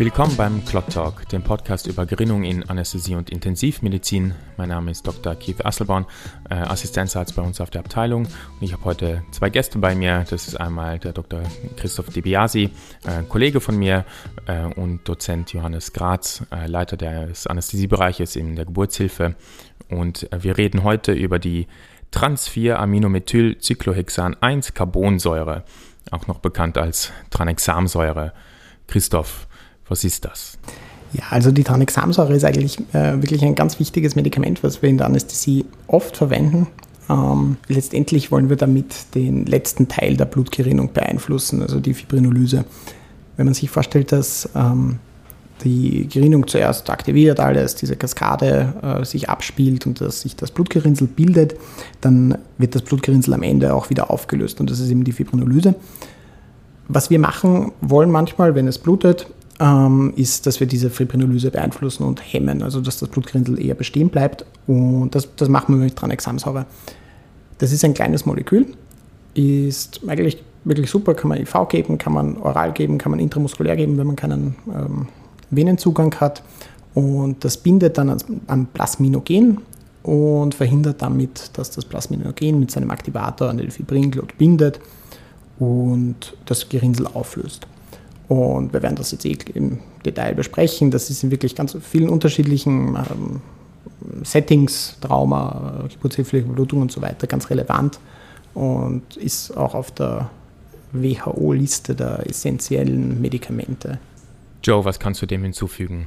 Willkommen beim Clot Talk, dem Podcast über Gerinnung in Anästhesie und Intensivmedizin. Mein Name ist Dr. Keith Asselborn, äh, Assistenzarzt bei uns auf der Abteilung. Und ich habe heute zwei Gäste bei mir. Das ist einmal der Dr. Christoph DiBiasi, äh, Kollege von mir, äh, und Dozent Johannes Graz, äh, Leiter des Anästhesiebereiches in der Geburtshilfe. Und wir reden heute über die Trans-4-Aminomethylcyclohexan-1-Carbonsäure, auch noch bekannt als Tranexamsäure. Christoph, was ist das? Ja, also die Tranexamsäure ist eigentlich äh, wirklich ein ganz wichtiges Medikament, was wir in der Anästhesie oft verwenden. Ähm, letztendlich wollen wir damit den letzten Teil der Blutgerinnung beeinflussen, also die Fibrinolyse. Wenn man sich vorstellt, dass ähm, die Gerinnung zuerst aktiviert, alles, diese Kaskade äh, sich abspielt und dass sich das Blutgerinnsel bildet, dann wird das Blutgerinnsel am Ende auch wieder aufgelöst und das ist eben die Fibrinolyse. Was wir machen wollen manchmal, wenn es blutet, ähm, ist, dass wir diese Fibrinolyse beeinflussen und hemmen, also dass das Blutgerinnsel eher bestehen bleibt. Und das, das machen wir mit Tranexamsäure. Das ist ein kleines Molekül, ist eigentlich wirklich super, kann man IV geben, kann man oral geben, kann man intramuskulär geben, wenn man keinen ähm, Venenzugang hat. Und das bindet dann am Plasminogen und verhindert damit, dass das Plasminogen mit seinem Aktivator an den Fibringlut bindet und das Gerinnsel auflöst. Und wir werden das jetzt eh im Detail besprechen. Das ist in wirklich ganz vielen unterschiedlichen ähm, Settings, Trauma, geburtshilfliche Blutung und so weiter ganz relevant und ist auch auf der WHO-Liste der essentiellen Medikamente. Joe, was kannst du dem hinzufügen?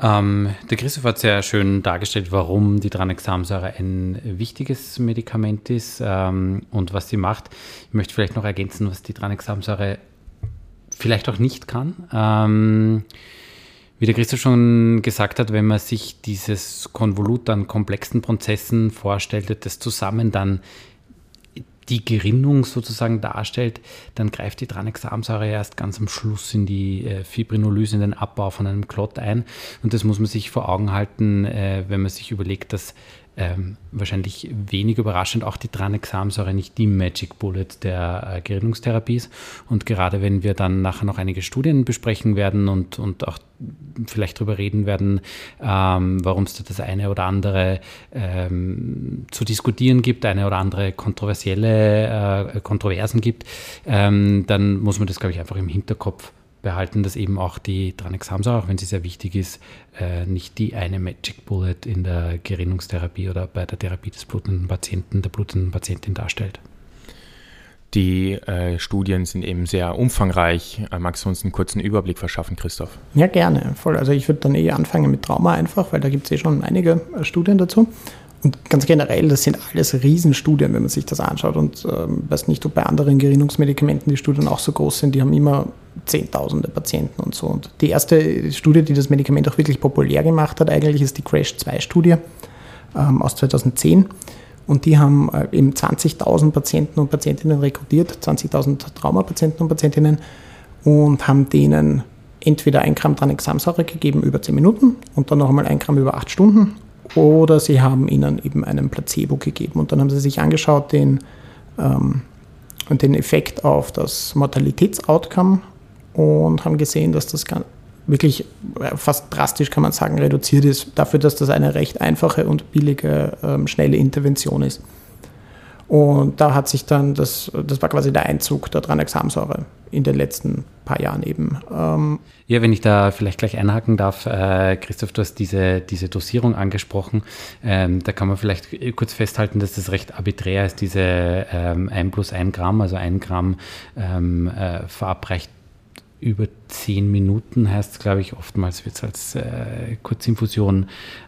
Ähm, der Christoph hat sehr schön dargestellt, warum die Tranexamsäure ein wichtiges Medikament ist ähm, und was sie macht. Ich möchte vielleicht noch ergänzen, was die Tranexamsäure vielleicht auch nicht kann. Ähm, wie der Christoph schon gesagt hat, wenn man sich dieses Konvolut an komplexen Prozessen vorstellt, das zusammen dann die Gerinnung sozusagen darstellt, dann greift die Tranexamsäure erst ganz am Schluss in die äh, Fibrinolyse, in den Abbau von einem Klott ein. Und das muss man sich vor Augen halten, äh, wenn man sich überlegt, dass ähm, wahrscheinlich wenig überraschend auch die Tranexamsäure nicht die Magic Bullet der äh, Gerinnungstherapie ist. Und gerade wenn wir dann nachher noch einige Studien besprechen werden und, und auch vielleicht darüber reden werden, ähm, warum es da das eine oder andere ähm, zu diskutieren gibt, eine oder andere kontroversielle äh, Kontroversen gibt, ähm, dann muss man das, glaube ich, einfach im Hinterkopf behalten, dass eben auch die Tranexamsäure, auch wenn sie sehr wichtig ist, äh, nicht die eine Magic Bullet in der Gerinnungstherapie oder bei der Therapie des blutenden Patienten, der blutenden Patientin darstellt. Die äh, Studien sind eben sehr umfangreich. Äh, magst du uns einen kurzen Überblick verschaffen, Christoph? Ja, gerne, voll. Also ich würde dann eh anfangen mit Trauma einfach, weil da gibt es eh schon einige äh, Studien dazu. Und ganz generell, das sind alles Riesenstudien, wenn man sich das anschaut. Und ähm, weiß nicht, ob bei anderen Gerinnungsmedikamenten die Studien auch so groß sind. Die haben immer Zehntausende Patienten und so. Und die erste Studie, die das Medikament auch wirklich populär gemacht hat, eigentlich ist die Crash-2-Studie ähm, aus 2010. Und die haben äh, eben 20.000 Patienten und Patientinnen rekrutiert, 20.000 Traumapatienten und Patientinnen, und haben denen entweder ein Gramm Tranexamsäure gegeben über 10 Minuten und dann noch einmal ein Gramm über 8 Stunden oder sie haben ihnen eben einen Placebo gegeben und dann haben sie sich angeschaut den, ähm, den Effekt auf das Mortalitätsoutcome und haben gesehen, dass das wirklich fast drastisch, kann man sagen, reduziert ist, dafür, dass das eine recht einfache und billige, ähm, schnelle Intervention ist. Und da hat sich dann, das, das war quasi der Einzug der Tranexamsäure in den letzten paar Jahren eben. Ähm ja, wenn ich da vielleicht gleich einhaken darf, äh, Christoph, du hast diese, diese Dosierung angesprochen. Ähm, da kann man vielleicht kurz festhalten, dass das recht arbiträr ist, diese ähm, 1 plus 1 Gramm, also 1 Gramm ähm, äh, verabreicht über zehn Minuten heißt es, glaube ich, oftmals wird es als äh, Kurzinfusion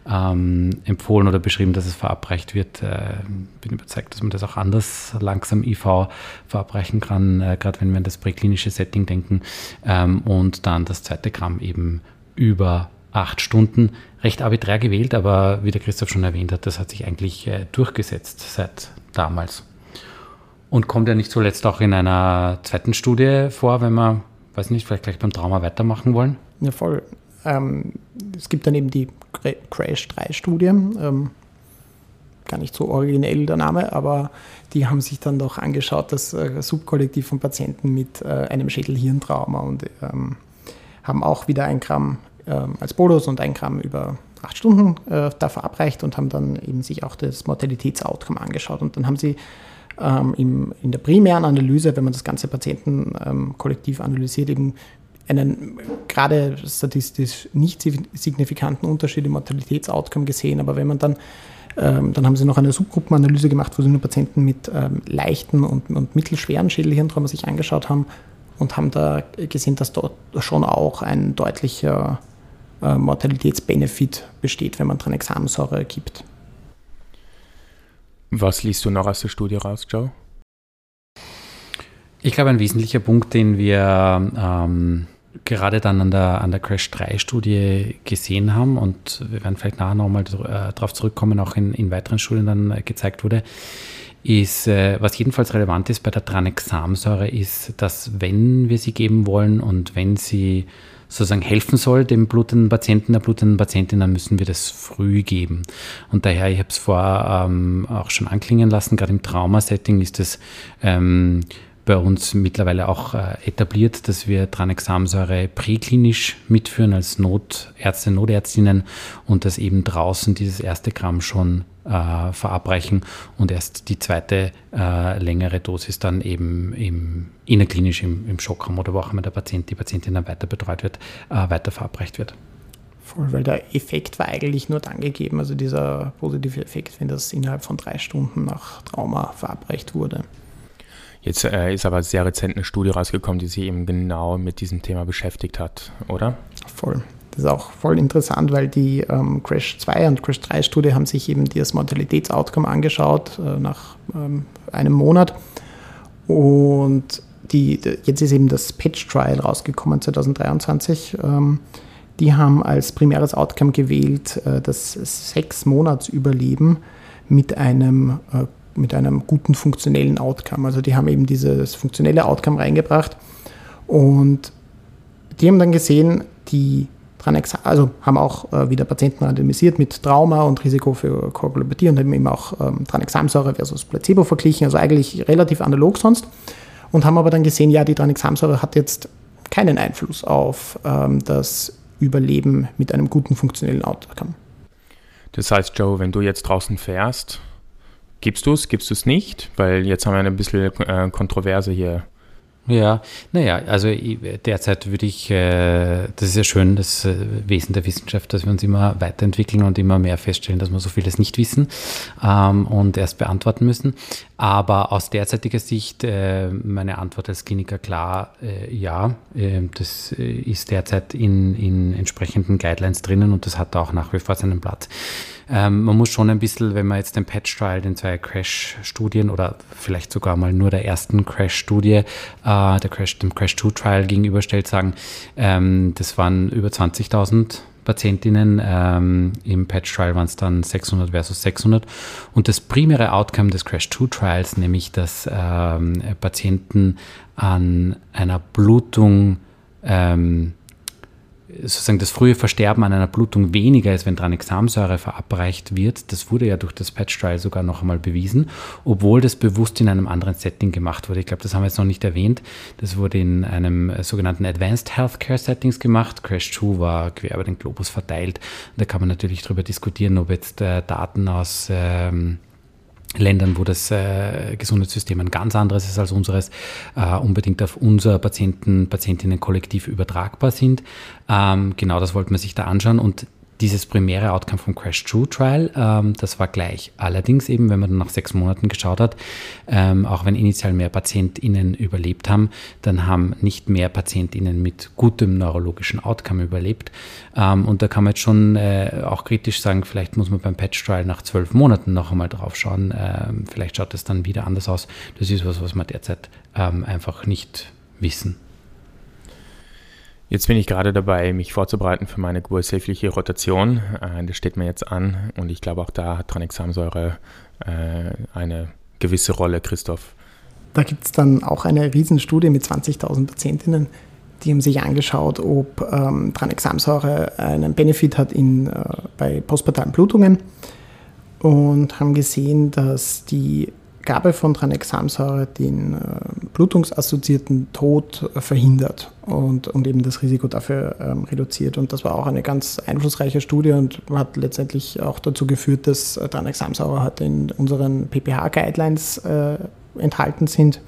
ähm, empfohlen oder beschrieben, dass es verabreicht wird. Äh, bin überzeugt, dass man das auch anders langsam IV verabreichen kann, äh, gerade wenn wir an das präklinische Setting denken. Ähm, und dann das zweite Gramm eben über acht Stunden. Recht arbiträr gewählt, aber wie der Christoph schon erwähnt hat, das hat sich eigentlich äh, durchgesetzt seit damals. Und kommt ja nicht zuletzt auch in einer zweiten Studie vor, wenn man weiß nicht, vielleicht gleich beim Trauma weitermachen wollen? Ja, voll. Ähm, es gibt dann eben die Crash 3-Studie. Ähm, gar nicht so originell der Name, aber die haben sich dann doch angeschaut, das äh, Subkollektiv von Patienten mit äh, einem Schädel-Hirntrauma und ähm, haben auch wieder ein Gramm äh, als Bolus und ein Gramm über acht Stunden äh, da verabreicht und haben dann eben sich auch das Mortalitätsoutcome angeschaut. Und dann haben sie ähm, im, in der primären Analyse, wenn man das ganze Patientenkollektiv ähm, analysiert, eben einen gerade statistisch nicht signifikanten Unterschied im Mortalitätsoutcome gesehen. Aber wenn man dann, ähm, dann haben sie noch eine Subgruppenanalyse gemacht, wo sie nur Patienten mit ähm, leichten und, und mittelschweren Schädelhirntrauma sich angeschaut haben und haben da gesehen, dass dort schon auch ein deutlicher äh, Mortalitätsbenefit besteht, wenn man Tranexamsäure gibt. Was liest du noch aus der Studie raus, Joe? Ich glaube, ein wesentlicher Punkt, den wir ähm, gerade dann an der, an der Crash 3-Studie gesehen haben und wir werden vielleicht nachher nochmal äh, darauf zurückkommen, auch in, in weiteren Studien dann äh, gezeigt wurde, ist, äh, was jedenfalls relevant ist bei der Tranexamsäure, ist, dass wenn wir sie geben wollen und wenn sie sozusagen helfen soll, dem blutenden Patienten, der blutenden Patientin, dann müssen wir das früh geben. Und daher, ich habe es vorher ähm, auch schon anklingen lassen, gerade im Traumasetting ist es ähm, bei uns mittlerweile auch äh, etabliert, dass wir Tranexamsäure präklinisch mitführen als Notärzte, Notärztinnen und dass eben draußen dieses erste Gramm schon äh, verabreichen und erst die zweite äh, längere Dosis dann eben im, innerklinisch im, im Schockraum oder wo auch immer der Patient, die Patientin dann weiter betreut wird, äh, weiter verabreicht wird. Voll, weil der Effekt war eigentlich nur dann gegeben, also dieser positive Effekt, wenn das innerhalb von drei Stunden nach Trauma verabreicht wurde. Jetzt äh, ist aber sehr rezent eine Studie rausgekommen, die sich eben genau mit diesem Thema beschäftigt hat, oder? Voll. Das ist auch voll interessant, weil die ähm, Crash 2 und Crash 3 Studie haben sich eben das Mortalitätsoutcome angeschaut äh, nach ähm, einem Monat. Und die, jetzt ist eben das Patch Trial rausgekommen 2023. Ähm, die haben als primäres Outcome gewählt äh, das sechs Monats Überleben mit einem äh, mit einem guten funktionellen Outcome. Also die haben eben dieses funktionelle Outcome reingebracht und die haben dann gesehen, die also haben auch äh, wieder Patienten randomisiert mit Trauma und Risiko für Koagulopathie und haben eben auch ähm, Tranexamsäure versus Placebo verglichen, also eigentlich relativ analog sonst und haben aber dann gesehen, ja, die Tranexamsäure hat jetzt keinen Einfluss auf ähm, das Überleben mit einem guten funktionellen Outcome. Das heißt, Joe, wenn du jetzt draußen fährst Gibst du es, gibst du es nicht? Weil jetzt haben wir eine bisschen äh, Kontroverse hier. Ja, naja, also derzeit würde ich, äh, das ist ja schön, das äh, Wesen der Wissenschaft, dass wir uns immer weiterentwickeln und immer mehr feststellen, dass wir so vieles nicht wissen ähm, und erst beantworten müssen. Aber aus derzeitiger Sicht, äh, meine Antwort als Kliniker klar, äh, ja, äh, das ist derzeit in, in entsprechenden Guidelines drinnen und das hat auch nach wie vor seinen Platz. Ähm, man muss schon ein bisschen, wenn man jetzt den Patch-Trial, den zwei Crash-Studien oder vielleicht sogar mal nur der ersten Crash-Studie, äh, der Crash, dem Crash-2-Trial gegenüberstellt, sagen, ähm, das waren über 20.000 Patientinnen. Ähm, Im Patch-Trial waren es dann 600 versus 600. Und das primäre Outcome des Crash-2-Trials, nämlich dass ähm, Patienten an einer Blutung ähm, sozusagen das frühe Versterben an einer Blutung weniger ist, wenn Tranexamsäure verabreicht wird. Das wurde ja durch das Patch Trial sogar noch einmal bewiesen, obwohl das bewusst in einem anderen Setting gemacht wurde. Ich glaube, das haben wir jetzt noch nicht erwähnt. Das wurde in einem sogenannten Advanced Healthcare Settings gemacht. Crash 2 war quer über den Globus verteilt. Da kann man natürlich darüber diskutieren, ob jetzt äh, Daten aus ähm, Ländern, wo das äh, Gesundheitssystem ein ganz anderes ist als unseres, äh, unbedingt auf unser Patienten, Patientinnen-Kollektiv übertragbar sind. Ähm, genau das wollte man sich da anschauen und dieses primäre Outcome vom Crash True Trial, ähm, das war gleich. Allerdings eben, wenn man dann nach sechs Monaten geschaut hat, ähm, auch wenn initial mehr PatientInnen überlebt haben, dann haben nicht mehr PatientInnen mit gutem neurologischen Outcome überlebt. Ähm, und da kann man jetzt schon äh, auch kritisch sagen, vielleicht muss man beim Patch Trial nach zwölf Monaten noch einmal drauf schauen. Ähm, vielleicht schaut es dann wieder anders aus. Das ist was, was wir derzeit ähm, einfach nicht wissen. Jetzt bin ich gerade dabei, mich vorzubereiten für meine geburtshilfliche Rotation. Äh, das steht mir jetzt an und ich glaube, auch da hat Tranexamsäure äh, eine gewisse Rolle, Christoph. Da gibt es dann auch eine Riesenstudie mit 20.000 Patientinnen, die haben sich angeschaut, ob ähm, Tranexamsäure einen Benefit hat in, äh, bei postpartalen Blutungen und haben gesehen, dass die Gabe von Tranexamsäure den äh, blutungsassoziierten Tod äh, verhindert und, und eben das Risiko dafür ähm, reduziert. Und das war auch eine ganz einflussreiche Studie und hat letztendlich auch dazu geführt, dass äh, Tranexamsäure heute in unseren PPH-Guidelines äh, enthalten sind.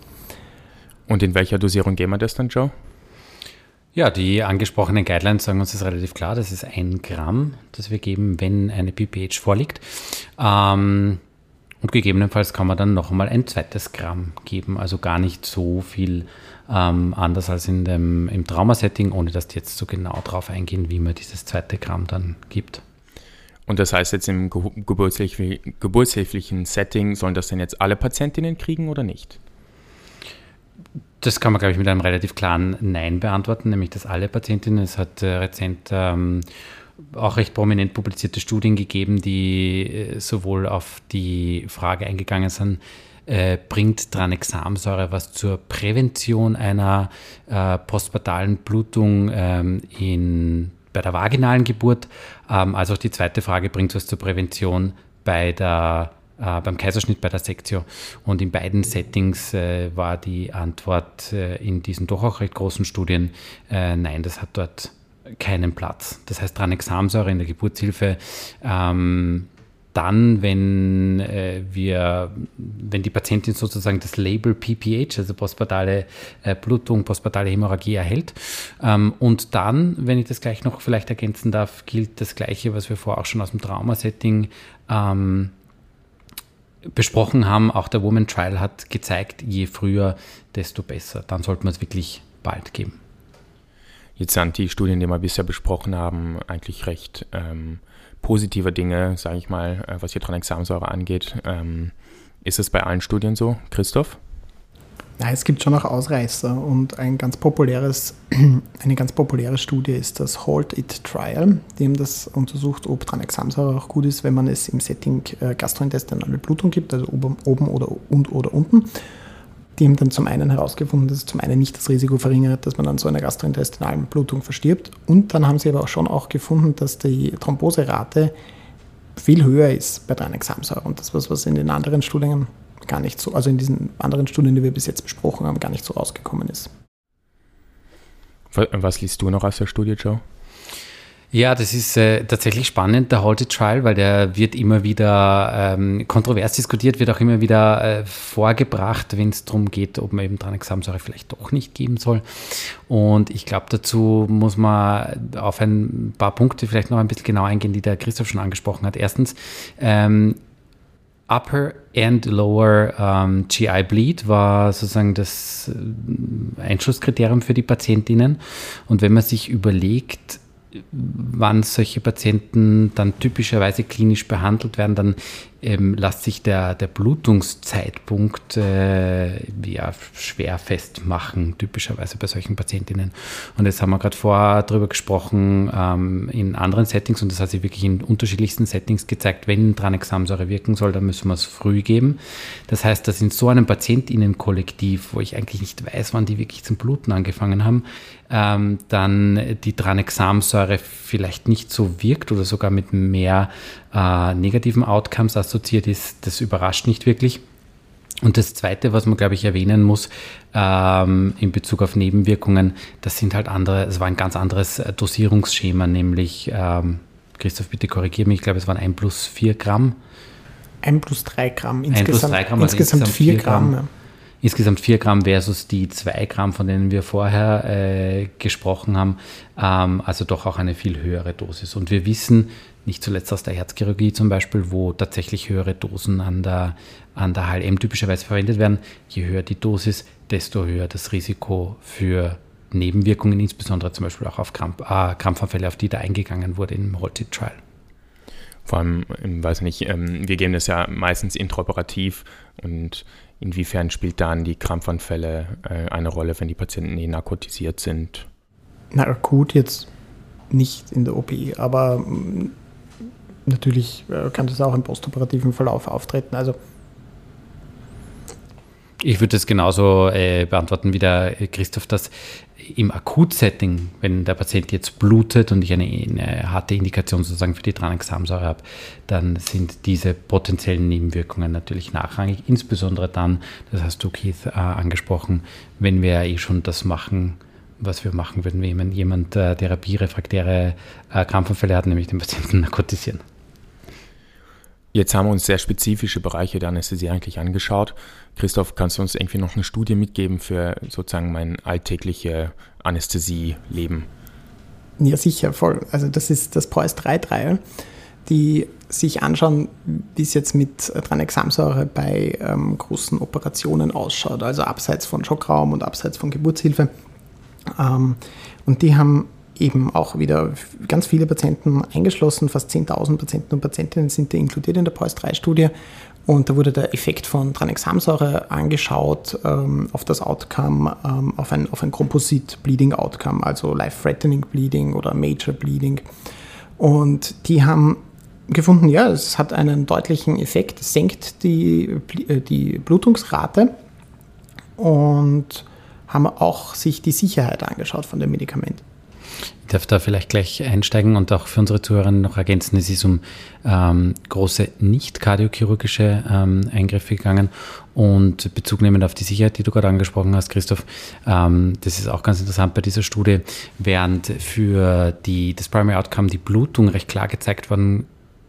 Und in welcher Dosierung gehen wir das dann, Joe? Ja, die angesprochenen Guidelines sagen uns das relativ klar. Das ist ein Gramm, das wir geben, wenn eine PPH vorliegt. Ähm, und gegebenenfalls kann man dann noch einmal ein zweites Gramm geben, also gar nicht so viel ähm, anders als in dem, im Traumasetting, ohne dass die jetzt so genau darauf eingehen, wie man dieses zweite Gramm dann gibt. Und das heißt jetzt im geburtshilflichen Setting, sollen das denn jetzt alle Patientinnen kriegen oder nicht? Das kann man, glaube ich, mit einem relativ klaren Nein beantworten, nämlich dass alle Patientinnen, es hat äh, rezent ähm, auch recht prominent publizierte Studien gegeben, die äh, sowohl auf die Frage eingegangen sind, äh, bringt Tranexamsäure was zur Prävention einer äh, postpartalen Blutung ähm, in, bei der vaginalen Geburt, ähm, als auch die zweite Frage, bringt was zur Prävention bei der äh, beim Kaiserschnitt bei der Sektio. Und in beiden Settings äh, war die Antwort in diesen doch auch recht großen Studien, nein, das hat dort keinen Platz. Das heißt, Tranexamsäure in der Geburtshilfe ähm, dann, wenn äh, wir, wenn die Patientin sozusagen das Label PPH, also postpartale äh, Blutung, postpartale Hämorrhagie erhält. Ähm, und dann, wenn ich das gleich noch vielleicht ergänzen darf, gilt das Gleiche, was wir vorher auch schon aus dem Traumasetting ähm, besprochen haben. Auch der Woman Trial hat gezeigt, je früher, desto besser. Dann sollte man es wirklich bald geben. Jetzt sind die Studien, die wir bisher besprochen haben, eigentlich recht ähm, positive Dinge, sage ich mal, äh, was hier Tranexamsäure angeht. Ähm, ist es bei allen Studien so, Christoph? Ja, es gibt schon auch Ausreißer und ein ganz populäres, eine ganz populäre Studie ist das Halt It Trial, dem das untersucht, ob Tranexamsäure auch gut ist, wenn man es im Setting äh, gastrointestinale Blutung gibt, also oben, oben oder und oder unten. Die haben dann zum einen herausgefunden, dass es zum einen nicht das Risiko verringert, dass man an so einer gastrointestinalen Blutung verstirbt. Und dann haben sie aber auch schon auch gefunden, dass die Thromboserate viel höher ist bei Tranexamsäure. Und das was, was in den anderen Studien gar nicht so, also in diesen anderen Studien, die wir bis jetzt besprochen haben, gar nicht so rausgekommen ist. Was liest du noch aus der Studie, Joe? Ja, das ist äh, tatsächlich spannend, der Halted Trial, weil der wird immer wieder ähm, kontrovers diskutiert, wird auch immer wieder äh, vorgebracht, wenn es darum geht, ob man eben Tranexamsäure vielleicht doch nicht geben soll. Und ich glaube, dazu muss man auf ein paar Punkte vielleicht noch ein bisschen genauer eingehen, die der Christoph schon angesprochen hat. Erstens, ähm, Upper and Lower ähm, GI Bleed war sozusagen das äh, Einschlusskriterium für die Patientinnen. Und wenn man sich überlegt, wann solche Patienten dann typischerweise klinisch behandelt werden, dann ähm, lässt sich der, der Blutungszeitpunkt äh, ja, schwer festmachen, typischerweise bei solchen Patientinnen. Und jetzt haben wir gerade vorher darüber gesprochen, ähm, in anderen Settings, und das hat sich wirklich in unterschiedlichsten Settings gezeigt, wenn Tranexamsäure wirken soll, dann müssen wir es früh geben. Das heißt, dass in so einem Patientinnenkollektiv, wo ich eigentlich nicht weiß, wann die wirklich zum Bluten angefangen haben, ähm, dann die Tranexamsäure vielleicht nicht so wirkt oder sogar mit mehr äh, negativen Outcomes assoziiert ist, das überrascht nicht wirklich. Und das Zweite, was man, glaube ich, erwähnen muss ähm, in Bezug auf Nebenwirkungen, das sind halt andere, es war ein ganz anderes äh, Dosierungsschema, nämlich, ähm, Christoph, bitte korrigiere mich, ich glaube, es waren 1 plus 4 Gramm. 1 plus 3 Gramm, insgesamt, 1 plus 3 Gramm, also insgesamt, insgesamt 4 Gramm. Gramm. Insgesamt 4 Gramm versus die 2 Gramm, von denen wir vorher äh, gesprochen haben. Ähm, also doch auch eine viel höhere Dosis. Und wir wissen, nicht zuletzt aus der Herzchirurgie zum Beispiel, wo tatsächlich höhere Dosen an der, an der HLM typischerweise verwendet werden. Je höher die Dosis, desto höher das Risiko für Nebenwirkungen, insbesondere zum Beispiel auch auf Krampf, äh, Krampfanfälle, auf die da eingegangen wurde im Holted Trial. Vor allem, ähm, weiß nicht, ähm, wir geben das ja meistens intraoperativ und inwiefern spielt dann die Krampfanfälle äh, eine Rolle, wenn die Patienten eh narkotisiert sind? Na, akut jetzt nicht in der OP, aber Natürlich äh, kann das auch im postoperativen Verlauf auftreten. Also Ich würde das genauso äh, beantworten wie der Christoph, dass im Akutsetting, wenn der Patient jetzt blutet und ich eine, eine harte Indikation sozusagen für die Tranexamsäure habe, dann sind diese potenziellen Nebenwirkungen natürlich nachrangig, insbesondere dann, das hast du Keith äh, angesprochen, wenn wir eh schon das machen, was wir machen würden, wenn jemand äh, therapierefraktäre äh, Krampfanfälle hat, nämlich den Patienten narkotisieren. Jetzt haben wir uns sehr spezifische Bereiche der Anästhesie eigentlich angeschaut. Christoph, kannst du uns irgendwie noch eine Studie mitgeben für sozusagen mein alltägliche Anästhesieleben? Ja, sicher, voll. Also das ist das POIS 3-Trial, die sich anschauen, wie es jetzt mit Tranexamsäure bei ähm, großen Operationen ausschaut, also abseits von Schockraum und abseits von Geburtshilfe. Ähm, und die haben eben auch wieder ganz viele Patienten eingeschlossen, fast 10.000 Patienten und Patientinnen sind da inkludiert in der POIS-3-Studie. Und da wurde der Effekt von Tranexamsäure angeschaut ähm, auf das Outcome, ähm, auf ein, auf ein Composite Bleeding Outcome, also Life-Threatening Bleeding oder Major Bleeding. Und die haben gefunden, ja, es hat einen deutlichen Effekt, senkt die, äh, die Blutungsrate und haben auch sich die Sicherheit angeschaut von dem Medikament. Ich darf da vielleicht gleich einsteigen und auch für unsere Zuhörer noch ergänzen, es ist um ähm, große nicht kardiochirurgische ähm, Eingriffe gegangen und Bezug nehmend auf die Sicherheit, die du gerade angesprochen hast, Christoph, ähm, das ist auch ganz interessant bei dieser Studie, während für die, das Primary Outcome die Blutung recht klar gezeigt worden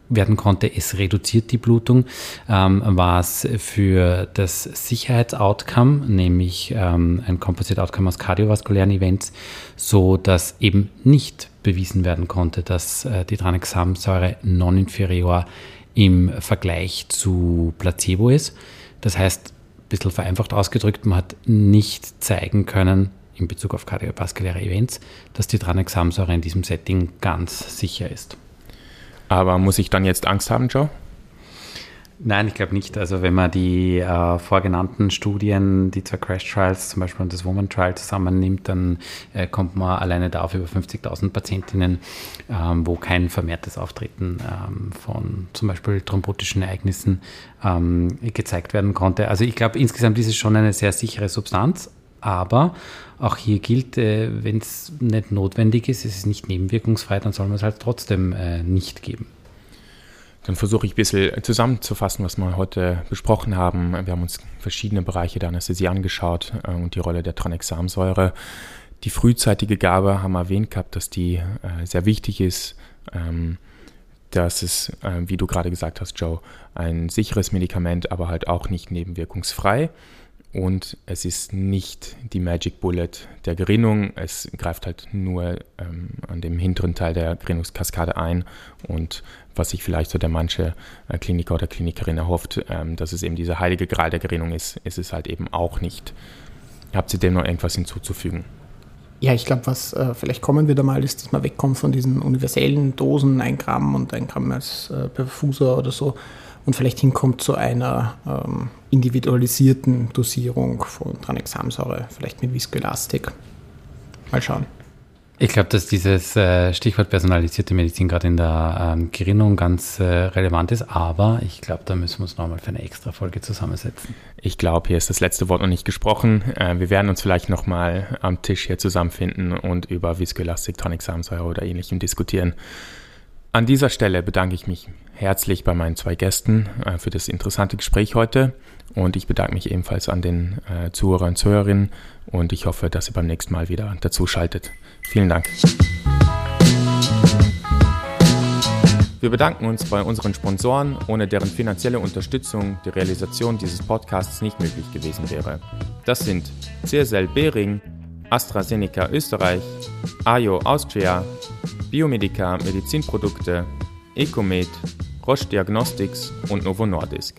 werden konnte, es reduziert die Blutung, ähm, war es für das Sicherheitsoutcome, nämlich ähm, ein Composite Outcome aus kardiovaskulären Events, so dass eben nicht bewiesen werden konnte, dass äh, die Tranexamsäure non-inferior im Vergleich zu Placebo ist. Das heißt, ein bisschen vereinfacht ausgedrückt, man hat nicht zeigen können, in Bezug auf kardiovaskuläre Events, dass die Tranexamsäure in diesem Setting ganz sicher ist. Aber muss ich dann jetzt Angst haben, Joe? Nein, ich glaube nicht. Also wenn man die äh, vorgenannten Studien, die zwei Crash Trials zum Beispiel und das Woman Trial zusammennimmt, dann äh, kommt man alleine da auf über 50.000 Patientinnen, ähm, wo kein vermehrtes Auftreten ähm, von zum Beispiel thrombotischen Ereignissen ähm, gezeigt werden konnte. Also ich glaube, insgesamt ist es schon eine sehr sichere Substanz, aber auch hier gilt, äh, wenn es nicht notwendig ist, es ist nicht nebenwirkungsfrei, dann soll man es halt trotzdem äh, nicht geben. Dann versuche ich ein bisschen zusammenzufassen, was wir heute besprochen haben. Wir haben uns verschiedene Bereiche der Anästhesie angeschaut äh, und die Rolle der Tranexamsäure. Die frühzeitige Gabe haben wir erwähnt gehabt, dass die sehr wichtig ist, ähm, dass es, wie du gerade gesagt hast, Joe, ein sicheres Medikament, aber halt auch nicht nebenwirkungsfrei und es ist nicht die Magic Bullet der Gerinnung. Es greift halt nur ähm, an dem hinteren Teil der Gerinnungskaskade ein und was sich vielleicht so der manche äh, Kliniker oder Klinikerin erhofft, ähm, dass es eben dieser heilige Gral der Gerinnung ist, ist es halt eben auch nicht. Habt ihr dem noch irgendwas hinzuzufügen? Ja, ich glaube, was äh, vielleicht kommen wird einmal, ist, dass man wegkommt von diesen universellen Dosen, ein Gramm und ein Gramm als äh, Perfusor oder so und vielleicht hinkommt zu einer ähm, individualisierten Dosierung von Tranexamsäure, vielleicht mit Viskoelastik. Mal schauen. Ich glaube, dass dieses äh, Stichwort personalisierte Medizin gerade in der ähm, Gerinnung ganz äh, relevant ist, aber ich glaube, da müssen wir uns nochmal für eine extra Folge zusammensetzen. Ich glaube, hier ist das letzte Wort noch nicht gesprochen. Äh, wir werden uns vielleicht nochmal am Tisch hier zusammenfinden und über Viskoelastik, Tranexamsäure oder ähnlichem diskutieren. An dieser Stelle bedanke ich mich herzlich bei meinen zwei Gästen äh, für das interessante Gespräch heute und ich bedanke mich ebenfalls an den äh, Zuhörern und Zuhörerinnen und ich hoffe, dass ihr beim nächsten Mal wieder dazu schaltet. Vielen Dank. Wir bedanken uns bei unseren Sponsoren, ohne deren finanzielle Unterstützung die Realisation dieses Podcasts nicht möglich gewesen wäre. Das sind CSL Behring, AstraZeneca Österreich, AYO Austria, Biomedica Medizinprodukte, Ecomed, Roche Diagnostics und Novo Nordisk.